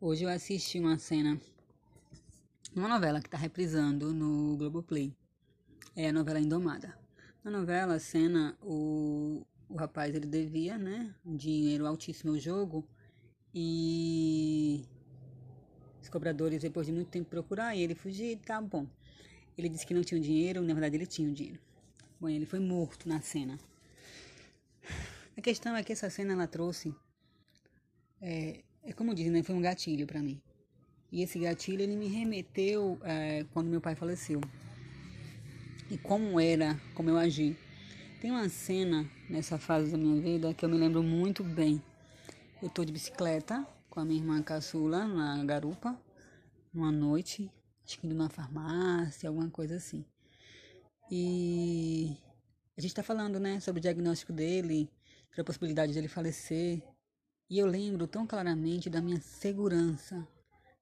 Hoje eu assisti uma cena, uma novela que está reprisando no Globoplay. É a novela Indomada. Na novela, a cena, o, o rapaz ele devia, né, um dinheiro altíssimo ao jogo e os cobradores, depois de muito tempo procurar, e ele fugir, tá bom. Ele disse que não tinha dinheiro, na verdade ele tinha o dinheiro. Bom, ele foi morto na cena. A questão é que essa cena ela trouxe é, é como dizem, né? Foi um gatilho para mim. E esse gatilho ele me remeteu é, quando meu pai faleceu. E como era, como eu agi. Tem uma cena nessa fase da minha vida que eu me lembro muito bem. Eu tô de bicicleta com a minha irmã caçula na garupa, uma noite, acho que numa farmácia, alguma coisa assim. E a gente tá falando, né, sobre o diagnóstico dele, sobre a possibilidade dele falecer. E eu lembro tão claramente da minha segurança,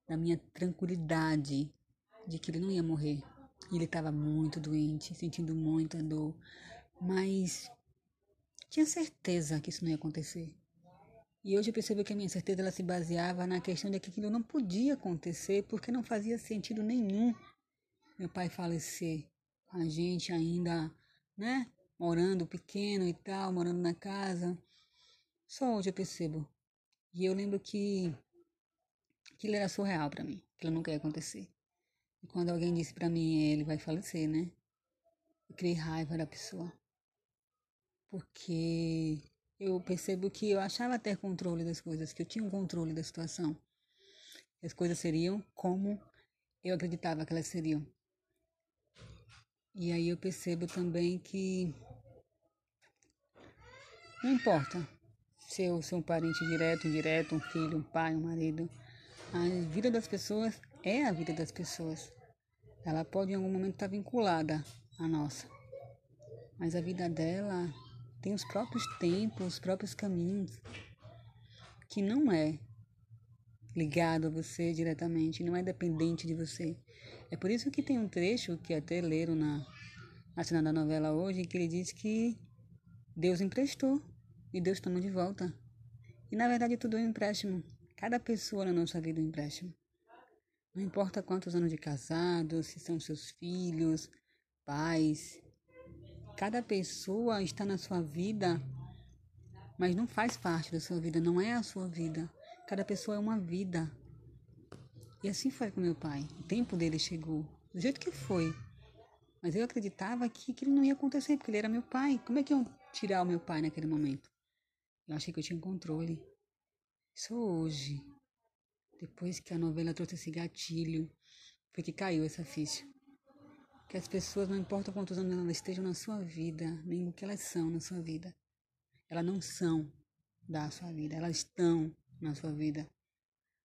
da minha tranquilidade de que ele não ia morrer. Ele estava muito doente, sentindo muita dor, mas tinha certeza que isso não ia acontecer. E hoje eu percebo que a minha certeza ela se baseava na questão de que aquilo não podia acontecer porque não fazia sentido nenhum meu pai falecer. A gente ainda, né, morando pequeno e tal, morando na casa. Só hoje eu percebo e eu lembro que aquilo era surreal para mim, aquilo nunca ia acontecer. E quando alguém disse para mim, ele vai falecer, né? Eu criei raiva da pessoa. Porque eu percebo que eu achava ter controle das coisas, que eu tinha um controle da situação. As coisas seriam como eu acreditava que elas seriam. E aí eu percebo também que não importa se eu um parente direto, indireto, um filho, um pai, um marido. A vida das pessoas é a vida das pessoas. Ela pode em algum momento estar vinculada à nossa. Mas a vida dela tem os próprios tempos, os próprios caminhos, que não é ligado a você diretamente, não é dependente de você. É por isso que tem um trecho que até leram na, na cena da novela hoje, que ele diz que Deus emprestou e Deus toma de volta. E na verdade tudo é um empréstimo. Cada pessoa na nossa vida é um empréstimo. Não importa quantos anos de casado, se são seus filhos, pais. Cada pessoa está na sua vida, mas não faz parte da sua vida, não é a sua vida. Cada pessoa é uma vida. E assim foi com meu pai. O tempo dele chegou, do jeito que foi. Mas eu acreditava que aquilo não ia acontecer, porque ele era meu pai. Como é que iam tirar o meu pai naquele momento? Eu achei que eu tinha controle. Só hoje, depois que a novela trouxe esse gatilho, foi que caiu essa ficha. Que as pessoas, não importa quantos anos elas estejam na sua vida, nem o que elas são na sua vida, elas não são da sua vida, elas estão na sua vida.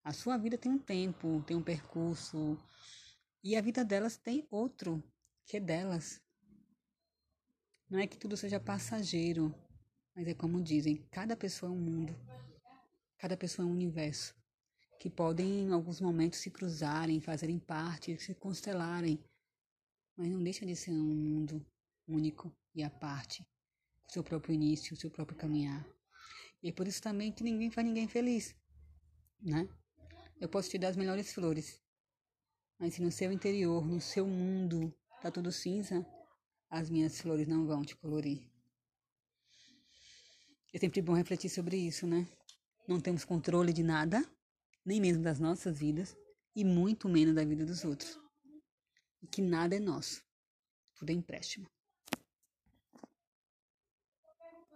A sua vida tem um tempo, tem um percurso, e a vida delas tem outro, que é delas. Não é que tudo seja passageiro, mas é como dizem, cada pessoa é um mundo, cada pessoa é um universo, que podem em alguns momentos se cruzarem, fazerem parte, se constelarem, mas não deixa de ser um mundo único e à parte, o seu próprio início, o seu próprio caminhar. E é por isso também que ninguém faz ninguém feliz, né? Eu posso te dar as melhores flores, mas se no seu interior, no seu mundo, tá tudo cinza, as minhas flores não vão te colorir. É sempre bom refletir sobre isso, né? Não temos controle de nada, nem mesmo das nossas vidas, e muito menos da vida dos outros. E que nada é nosso. Tudo é empréstimo.